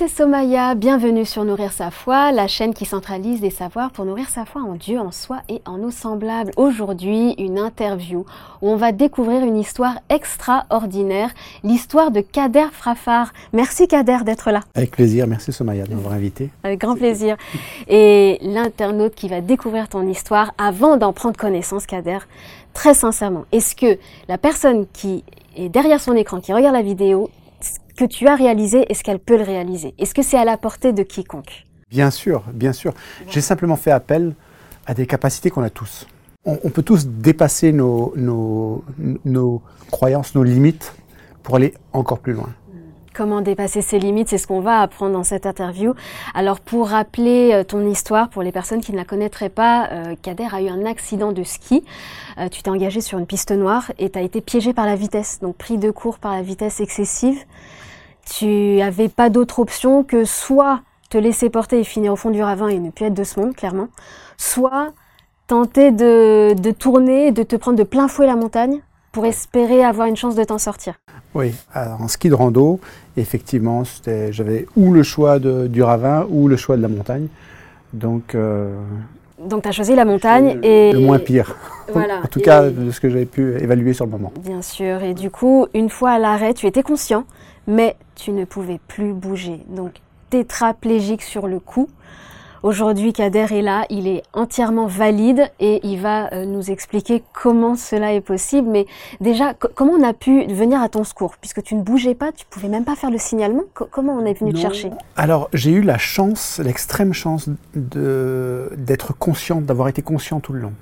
c'est Somaya, bienvenue sur Nourrir sa foi, la chaîne qui centralise des savoirs pour nourrir sa foi en Dieu, en soi et en nos semblables. Aujourd'hui, une interview où on va découvrir une histoire extraordinaire, l'histoire de Kader Frafar. Merci Kader d'être là. Avec plaisir, merci Somaya de m'avoir invité. Avec grand plaisir. Et l'internaute qui va découvrir ton histoire, avant d'en prendre connaissance Kader, très sincèrement, est-ce que la personne qui est derrière son écran, qui regarde la vidéo, que tu as réalisé, est-ce qu'elle peut le réaliser? Est-ce que c'est à la portée de quiconque? Bien sûr, bien sûr. J'ai simplement fait appel à des capacités qu'on a tous. On, peut tous dépasser nos, nos, nos croyances, nos limites pour aller encore plus loin. Comment dépasser ses limites, c'est ce qu'on va apprendre dans cette interview. Alors pour rappeler euh, ton histoire, pour les personnes qui ne la connaîtraient pas, euh, Kader a eu un accident de ski. Euh, tu t'es engagé sur une piste noire et tu as été piégé par la vitesse, donc pris de court par la vitesse excessive. Tu n'avais pas d'autre option que soit te laisser porter et finir au fond du ravin et ne plus être de ce monde, clairement, soit tenter de, de tourner, de te prendre de plein fouet la montagne pour espérer avoir une chance de t'en sortir. Oui, en ski de rando, effectivement, j'avais ou le choix du ravin ou le choix de la montagne. Donc, euh, donc tu as choisi la montagne et... Le moins pire. Voilà. en tout cas, de ce que j'avais pu évaluer sur le moment. Bien sûr. Et du coup, une fois à l'arrêt, tu étais conscient mais tu ne pouvais plus bouger. Donc tétraplégique sur le coup. Aujourd'hui, Kader est là, il est entièrement valide et il va euh, nous expliquer comment cela est possible. Mais déjà, comment on a pu venir à ton secours? Puisque tu ne bougeais pas, tu pouvais même pas faire le signalement. comment on est venu te chercher? Alors, j'ai eu la chance, l'extrême chance d'être consciente, d'avoir été conscient tout le long.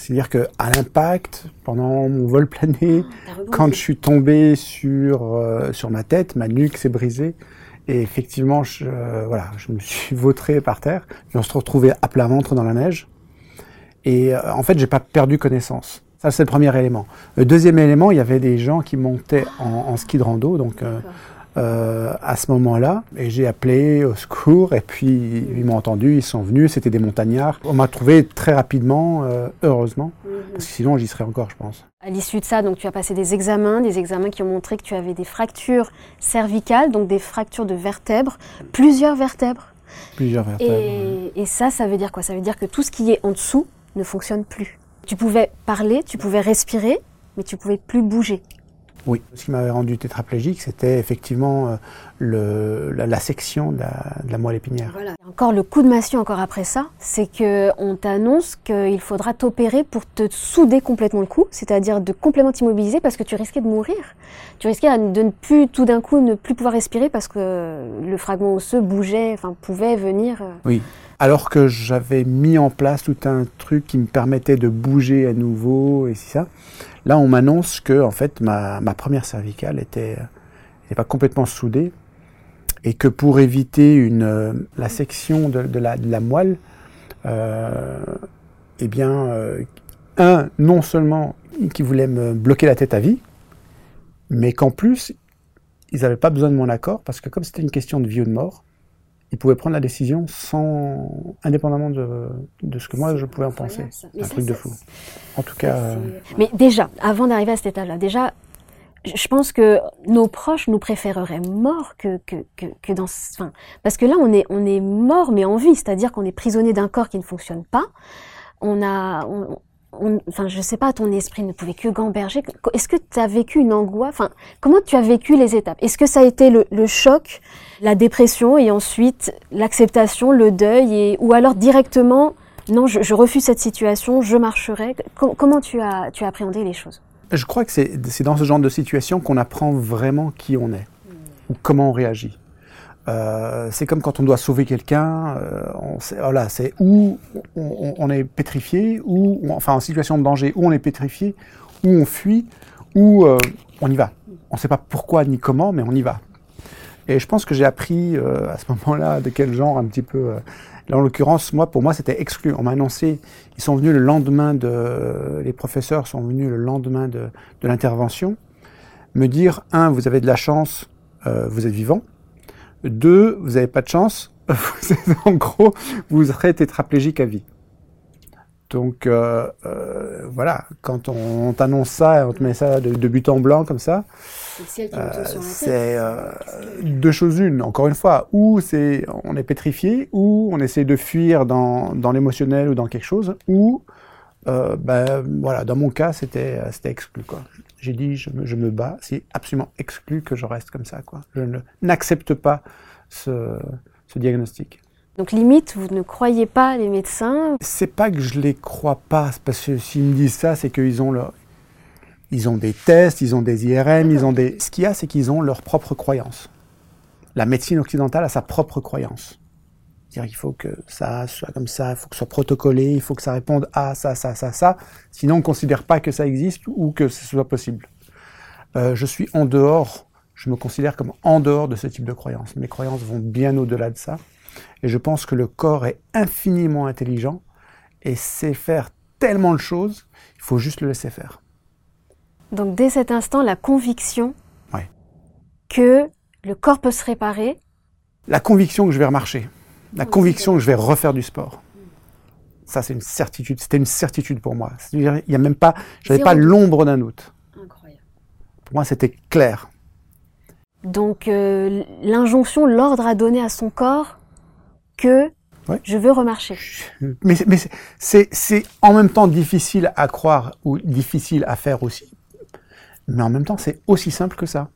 C'est-à-dire qu'à l'impact, pendant mon vol plané, ah, quand je suis tombé sur, euh, sur ma tête, ma nuque s'est brisée. Et effectivement, je, euh, voilà, je me suis vautré par terre. Et on se retrouvait à plat ventre dans la neige. Et euh, en fait, j'ai pas perdu connaissance. Ça, c'est le premier élément. Le deuxième élément, il y avait des gens qui montaient en, en ski de rando, donc euh, à ce moment-là. Et j'ai appelé au secours et puis ils m'ont entendu, ils sont venus, c'était des montagnards. On m'a trouvé très rapidement, euh, heureusement, mhm. parce que sinon j'y serais encore, je pense. À l'issue de ça, donc tu as passé des examens, des examens qui ont montré que tu avais des fractures cervicales, donc des fractures de vertèbres, plusieurs vertèbres. Plusieurs vertèbres. Et, et ça, ça veut dire quoi? Ça veut dire que tout ce qui est en dessous ne fonctionne plus. Tu pouvais parler, tu pouvais respirer, mais tu pouvais plus bouger. Oui. Ce qui m'avait rendu tétraplégique, c'était effectivement euh, le, la, section de la, moelle épinière. Voilà. Encore le coup de massue encore après ça, c'est qu'on t'annonce qu'il faudra t'opérer pour te souder complètement le cou, c'est-à-dire de complètement t'immobiliser parce que tu risquais de mourir. Tu risquais de ne plus tout d'un coup ne plus pouvoir respirer parce que le fragment osseux bougeait, enfin pouvait venir. Euh. Oui. Alors que j'avais mis en place tout un truc qui me permettait de bouger à nouveau et ça. Là, on m'annonce que en fait ma, première cervicale était, pas complètement soudée et que pour éviter une, la section de, la, moelle, euh, eh bien, euh, un, non seulement qui voulait me bloquer la tête à vie, mais qu'en plus, ils n'avaient pas besoin de mon accord parce que comme c'était une question de vie ou de mort, il pouvait prendre la décision sans, indépendamment de, de ce que moi je pouvais en penser. C'est un truc de fou. En tout cas. Euh, Mais déjà, avant d'arriver à cet état-là, déjà, je pense que nos proches nous préféreraient morts que, que, que, que dans. Enfin, parce que là, on est, on est mort, mais en vie, c'est-à-dire qu'on est prisonnier d'un corps qui ne fonctionne pas. On a, enfin, je sais pas, ton esprit ne pouvait que gamberger. Est-ce que tu as vécu une angoisse? Enfin, comment tu as vécu les étapes? Est-ce que ça a été le, choc, la dépression et ensuite l'acceptation, le deuil, et, ou alors directement, non, je, refuse cette situation, je marcherai? comment tu as, tu as appréhendé les choses? Je crois que c'est dans ce genre de situation qu'on apprend vraiment qui on est ou comment on réagit. Euh, c'est comme quand on doit sauver quelqu'un, euh, voilà, c'est où on, est pétrifié, ou enfin en situation de danger, où on est pétrifié, où on fuit, ou euh, on y va. On ne sait pas pourquoi ni comment, mais on y va. Et je pense que j'ai appris à ce moment-là de quel genre un petit peu. Là, en l'occurrence, moi, pour moi, c'était exclu. On m'a annoncé, ils sont venus le lendemain de, les professeurs sont venus le lendemain de, de l'intervention, me dire un, vous avez de la chance, vous êtes vivant. Deux, vous n'avez pas de chance. en gros, vous serez tétraplégique à vie. Donc euh, euh, voilà, quand on, t'annonce ça, on te met ça de, but en blanc comme ça, c'est deux choses une. Encore une fois, ou c'est on est pétrifié, ou on essaie de fuir dans, dans l'émotionnel ou dans quelque chose, ou ben voilà, dans mon cas, c'était c'était exclu quoi. J'ai dit je me, je me bats, c'est absolument exclu que je reste comme ça quoi. Je n'accepte pas ce, ce diagnostic. Donc limite, vous ne croyez pas les médecins? C'est pas que je les crois pas, parce que s'ils me disent ça, c'est qu'ils ont leur... Ils ont des tests, ils ont des IRM, ils ont des... Ce qu'il y a, c'est qu'ils ont leur propre croyance. La médecine occidentale a sa propre croyance. C'est-à-dire qu'il faut que ça soit comme ça, il faut que ce soit protocolé, il faut que ça réponde à ça, ça, ça, ça. Sinon, on ne considère pas que ça existe ou que ce soit possible. Euh, je suis en dehors, je me considère comme en dehors de ce type de croyance. Mes croyances vont bien au-delà de ça. Et je pense que le corps est infiniment intelligent et sait faire tellement de choses, il faut juste le laisser faire. Donc dès cet instant, la conviction que le corps peut se réparer. La conviction que je vais remarcher. La conviction que je vais refaire du sport. Ça, c'est une certitude. C'était une certitude pour moi. Il n'y a même pas, j'avais pas l'ombre d'un doute. Incroyable. Pour moi, c'était clair. Donc, euh, l'injonction, l'ordre à donner à son corps, que je veux remarcher. Mais, mais c'est en même temps difficile à croire ou difficile à faire aussi. Mais en même temps, c'est aussi simple que ça.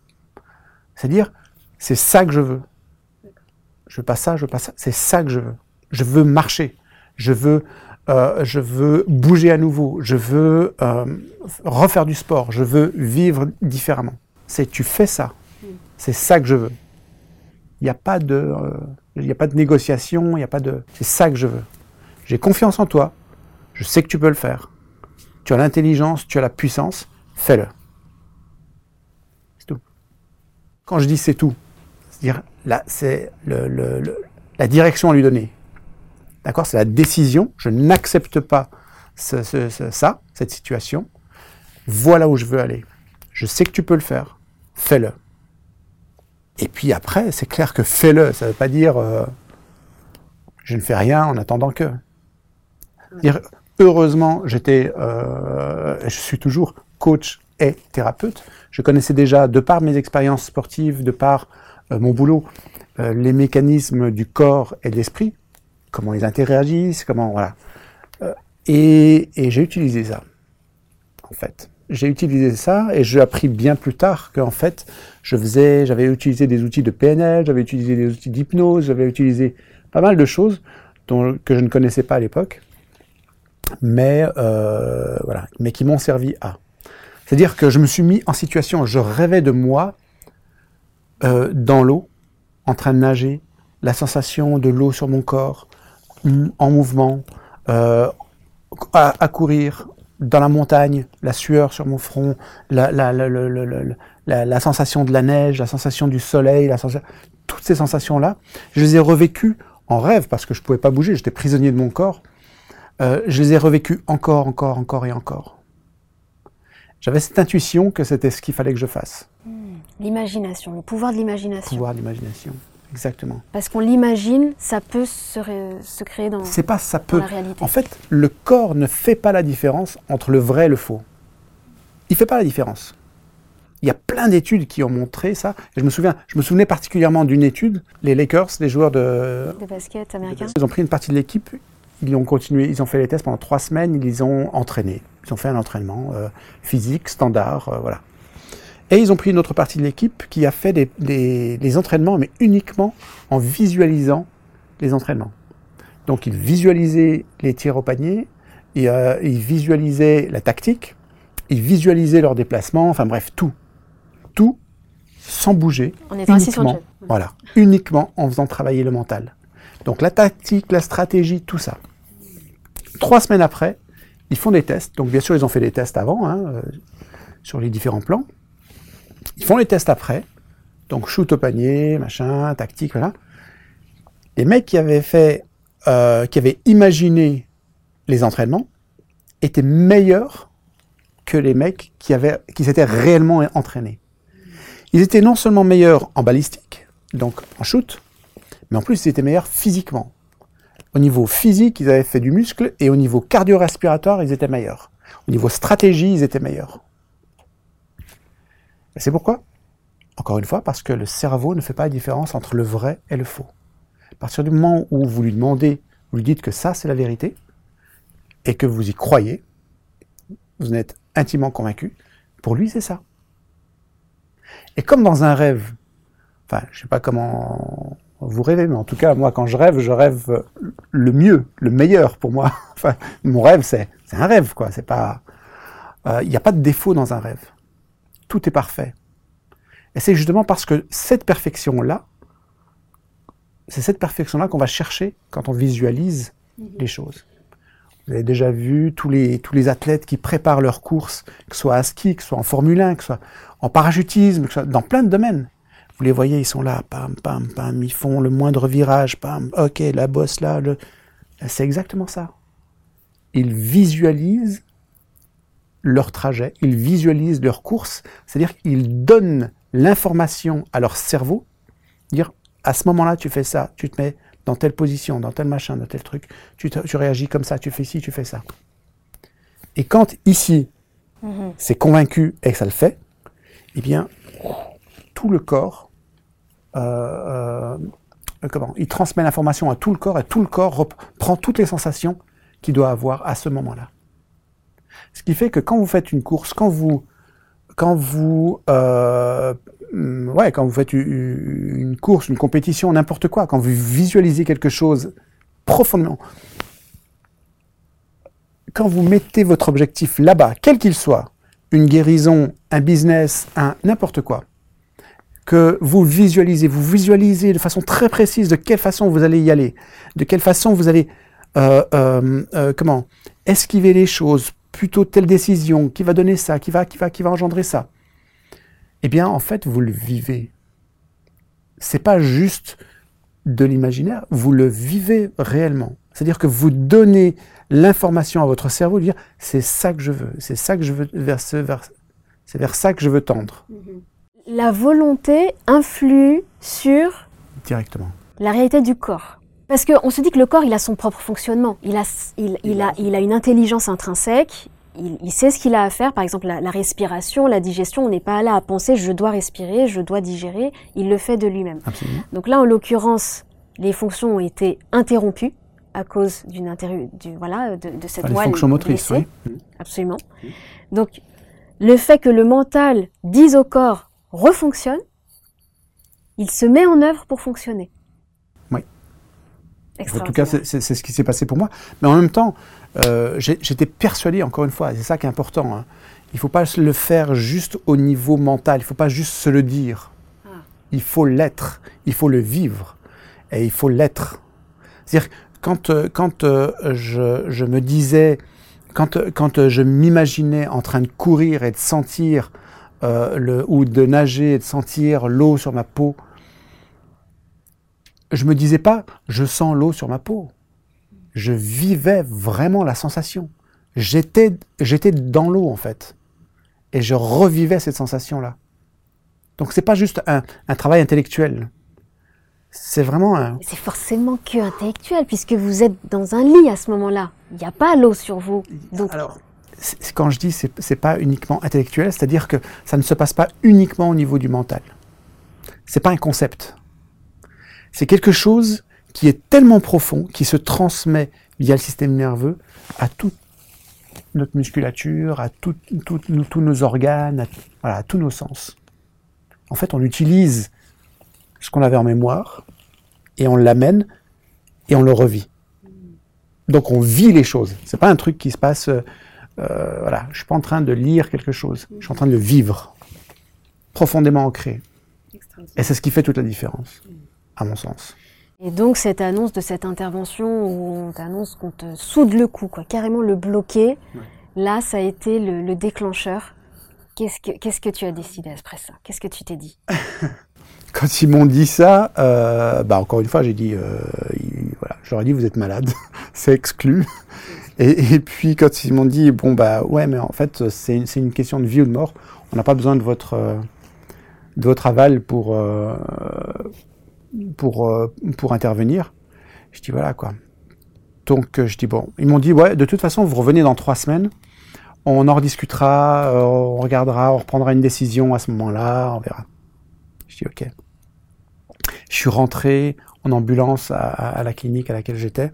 C'est-à-dire, c'est ça que je veux. Je veux pas ça, je veux pas ça. C'est ça que je veux. Je veux marcher. Je veux, euh, je veux bouger à nouveau. Je veux euh, refaire du sport. Je veux vivre différemment. C'est tu fais ça. C'est ça que je veux. Il n'y a pas de euh, il a pas de négociation, il n'y a pas de... C'est ça que je veux. J'ai confiance en toi, je sais que tu peux le faire. Tu as l'intelligence, tu as la puissance, fais-le. C'est tout. Quand je dis c'est tout, c'est-à-dire là, c'est le, la direction à lui donner. D'accord? C'est la décision. Je n'accepte pas ça, cette situation. Voilà où je veux aller. Je sais que tu peux le faire. Fais-le. Et puis après, c'est clair que fais-le. Ça ne veut pas dire euh, je ne fais rien en attendant que. Dire, heureusement, j'étais, euh, je suis toujours coach et thérapeute. Je connaissais déjà, de par mes expériences sportives, de par mon boulot, les mécanismes du corps et de l'esprit, comment ils interagissent, comment voilà. et, et j'ai utilisé ça, en fait j'ai utilisé ça et j'ai appris bien plus tard qu'en fait, je faisais, j'avais utilisé des outils de PNL, j'avais utilisé des outils d'hypnose, j'avais utilisé pas mal de choses dont, que je ne connaissais pas à l'époque, mais euh, voilà, mais qui m'ont servi à. C'est-à-dire que je me suis mis en situation, je rêvais de moi euh, dans l'eau, en train de nager, la sensation de l'eau sur mon corps, en mouvement, euh, à, courir, dans la montagne, la sueur sur mon front, la, sensation de la neige, la sensation du soleil, toutes ces sensations-là, je les ai revécues en rêve parce que je ne pouvais pas bouger, j'étais prisonnier de mon corps. Euh, je les ai revécues encore, encore, encore et encore. J'avais cette intuition que c'était ce qu'il fallait que je fasse. Hmm. L'imagination, le pouvoir de l'imagination. Le pouvoir de l'imagination. Exactement. Parce qu'on l'imagine, ça peut se, se créer dans, C'est pas ça peut. la réalité. En fait, le corps ne fait pas la différence entre le vrai et le faux. Il fait pas la différence. Il y a plein d'études qui ont montré ça. je me souviens, je me souvenais particulièrement d'une étude. Les Lakers, les joueurs de, de basket américains, ils ont pris une partie de l'équipe. Ils ont continué, ils ont fait les tests pendant trois semaines. Ils ont entraîné. Ils ont fait un entraînement euh, physique standard, euh, voilà. Et ils ont pris une autre partie de l'équipe qui a fait des, entraînements, mais uniquement en visualisant les entraînements. Donc ils visualisaient les tirs au panier, et, euh, ils visualisaient la tactique, ils visualisaient leurs déplacements, enfin bref, tout. Tout sans bouger. Sur le Voilà, uniquement en faisant travailler le mental. Donc la tactique, la stratégie, tout ça. Trois semaines après, ils font des tests. Donc bien sûr, ils ont fait des tests avant, hein, euh, sur les différents plans. Ils font les tests après, donc shoot au panier, machin, tactique, voilà. Les mecs qui avaient fait, euh, qui avaient imaginé les entraînements étaient meilleurs que les mecs qui avaient, qui s'étaient réellement entraînés. Ils étaient non seulement meilleurs en balistique, donc en shoot, mais en plus ils étaient meilleurs physiquement. Au niveau physique, ils avaient fait du muscle, et au niveau cardio-respiratoire, ils étaient meilleurs. Au niveau stratégie, ils étaient meilleurs. C'est pourquoi Encore une fois, parce que le cerveau ne fait pas la différence entre le vrai et le faux. À partir du moment où vous lui demandez, vous lui dites que ça c'est la vérité, et que vous y croyez, vous en êtes intimement convaincu, pour lui c'est ça. Et comme dans un rêve, enfin je sais pas comment vous rêvez, mais en tout cas moi quand je rêve, je rêve le mieux, le meilleur pour moi. Enfin mon rêve c'est un rêve quoi, c'est pas, euh, il n'y a pas de défaut dans un rêve, tout est parfait. Et c'est justement parce que cette perfection là, c'est cette perfection-là qu'on va chercher quand on visualise mhm. les choses. Vous avez déjà vu tous les, tous les athlètes qui préparent leurs courses, que ce soit à ski, que ce soit en Formule 1, que ce soit en parachutisme, que ce soit dans plein de domaines. Vous les voyez, ils sont là, pam, pam, pam, ils font le moindre virage, pam, ok, la bosse là, le... c'est exactement ça. Ils visualisent leur trajet, ils visualisent leur course, c'est-à-dire qu'ils donnent l'information à leur cerveau, dire à ce moment-là, tu fais ça, tu te mets dans telle position, dans tel machin, dans tel truc, tu, réagis comme ça, tu fais ci, tu fais ça. Et quand ici, mhm. c'est convaincu et que ça le fait, eh bien, tout le corps, euh, euh, comment, il transmet l'information à tout le corps et tout le corps prend toutes les sensations qu'il doit avoir à ce moment-là. Ce qui fait que quand vous faites une course, quand vous, quand euh, quand vous faites une course, une compétition, n'importe quoi, quand vous visualisez quelque chose profondément, quand vous mettez votre objectif là-bas, quel qu'il soit, une guérison, un business, un n'importe quoi, que vous visualisez, vous visualisez de façon très précise de quelle façon vous allez y aller, de quelle façon vous allez, euh, euh, comment, esquiver les choses, plutôt telle décision, qui va donner ça, qui va, qui va, qui va engendrer ça eh bien, en fait, vous le vivez. C'est pas juste de l'imaginaire, vous le vivez réellement. C'est-à-dire que vous donnez l'information à votre cerveau, de dire c'est ça que je veux, c'est ça que je veux vers c'est vers ça que je veux tendre. La volonté influe sur directement la réalité du corps. Parce qu'on se dit que le corps, il a son propre fonctionnement. Il a, il a, il a une intelligence intrinsèque il, sait ce qu'il a à faire, par exemple la, respiration, la digestion, on n'est pas là à penser je dois respirer, je dois digérer, il le fait de lui-même. Donc là, en l'occurrence, les fonctions ont été interrompues à cause d'une du, voilà, de, de cette moelle. Les fonctions motrices, oui. Absolument. Donc, le fait que le mental dise au corps refonctionne, il se met en œuvre pour fonctionner. En tout cas, c'est ce qui s'est passé pour moi. Mais en même temps, euh, j'étais persuadé, encore une fois, c'est ça qui est important, hein, il ne faut pas le faire juste au niveau mental, il ne faut pas juste se le dire. Ah. Il faut l'être, il faut le vivre, et il faut l'être. C'est-à-dire, quand, euh, quand euh, je, je, me disais, quand, quand je m'imaginais en train de courir et de sentir, le, ou de nager et de sentir l'eau sur ma peau, je me disais pas, je sens l'eau sur ma peau je vivais vraiment la sensation. J'étais, j'étais dans l'eau en fait, et je revivais cette sensation-là. Donc c'est pas juste un, travail intellectuel. C'est vraiment un. C'est forcément que intellectuel puisque vous êtes dans un lit à ce moment-là. Il n'y a pas l'eau sur vous. Donc... Alors, quand je dis c'est, c'est pas uniquement intellectuel, c'est-à-dire que ça ne se passe pas uniquement au niveau du mental. C'est pas un concept. C'est quelque chose qui est tellement profond, qui se transmet via le système nerveux à toute notre musculature, à tous nos organes, à, tous nos sens. En fait, on utilise ce qu'on avait en mémoire et on l'amène et on le revit. Donc on vit les choses. C'est pas un truc qui se passe. Euh, voilà, je suis pas en train de lire quelque chose. Je suis en train de le vivre, profondément ancré. Et c'est ce qui fait toute la différence, à mon sens. Et donc cette annonce de cette intervention où on t'annonce qu'on te soude le cou, quoi, carrément le bloquer, là ça a été le, déclencheur. Qu'est-ce que, qu'est-ce que tu as décidé après ça? Qu'est-ce que tu t'es dit? Quand ils m'ont dit ça, euh, bah encore une fois j'ai dit, euh, voilà, j'aurais dit vous êtes malade, c'est exclu. Et, puis quand ils m'ont dit bon bah ouais mais en fait c'est une, une question de vie ou de mort, on n'a pas besoin de votre de votre aval pour euh, pour, euh, pour intervenir. Je dis voilà quoi. Donc euh, je dis bon, ils m'ont dit ouais, de toute façon vous revenez dans trois semaines, on en rediscutera, euh, on regardera, on reprendra une décision à ce moment-là, on verra. Je dis ok. Je suis rentré en ambulance à, la clinique à laquelle j'étais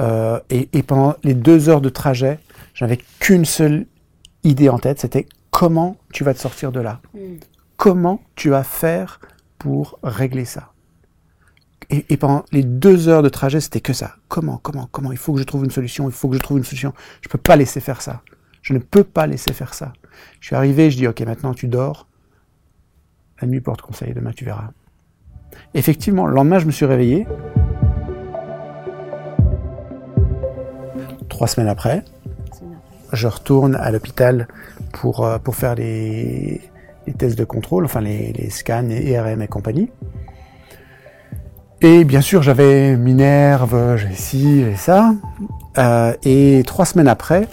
euh, et, et, pendant les deux heures de trajet, j'avais qu'une seule idée en tête, c'était comment tu vas te sortir de là, mm. comment tu vas faire pour régler ça. Et, pendant les deux heures de trajet, c'était que ça. Comment, comment, comment? Il faut que je trouve une solution. Il faut que je trouve une solution. Je ne peux pas laisser faire ça. Je ne peux pas laisser faire ça. Je suis arrivé, je dis ok, maintenant tu dors. La nuit porte conseil. Demain tu verras. Effectivement, le lendemain, je me suis réveillé. Trois semaines après, je retourne à l'hôpital pour, euh, pour faire les, tests de contrôle, enfin les, scans, IRM et compagnie. Et bien sûr, j'avais Minerve, j'ai ci, j'ai ça. Euh, et trois semaines après,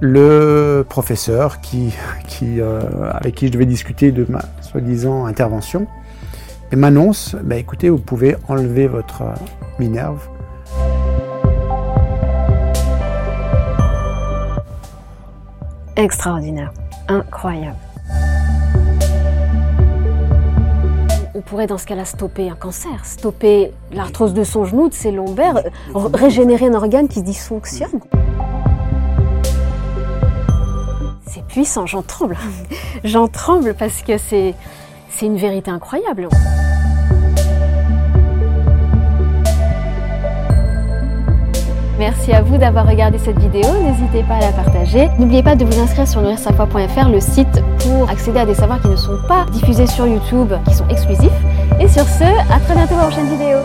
le professeur euh, avec qui je devais discuter de ma soi-disant intervention m'annonce bah, écoutez, vous pouvez enlever votre euh, Minerve. Extraordinaire, incroyable. Pourrait dans ce cas-là stopper un cancer, stopper l'arthrose de son genou, de ses lombaires, régénérer un organe qui dysfonctionne. C'est puissant, j'en tremble. j'en tremble parce que c'est, c'est une vérité incroyable. Merci à vous d'avoir regardé cette vidéo. N'hésitez pas à la partager. N'oubliez pas de vous inscrire sur nourrirsafoi.fr, le site accéder à des savoirs qui ne sont pas diffusés sur YouTube, qui sont exclusifs. Et sur ce, à très bientôt pour une prochaine vidéo.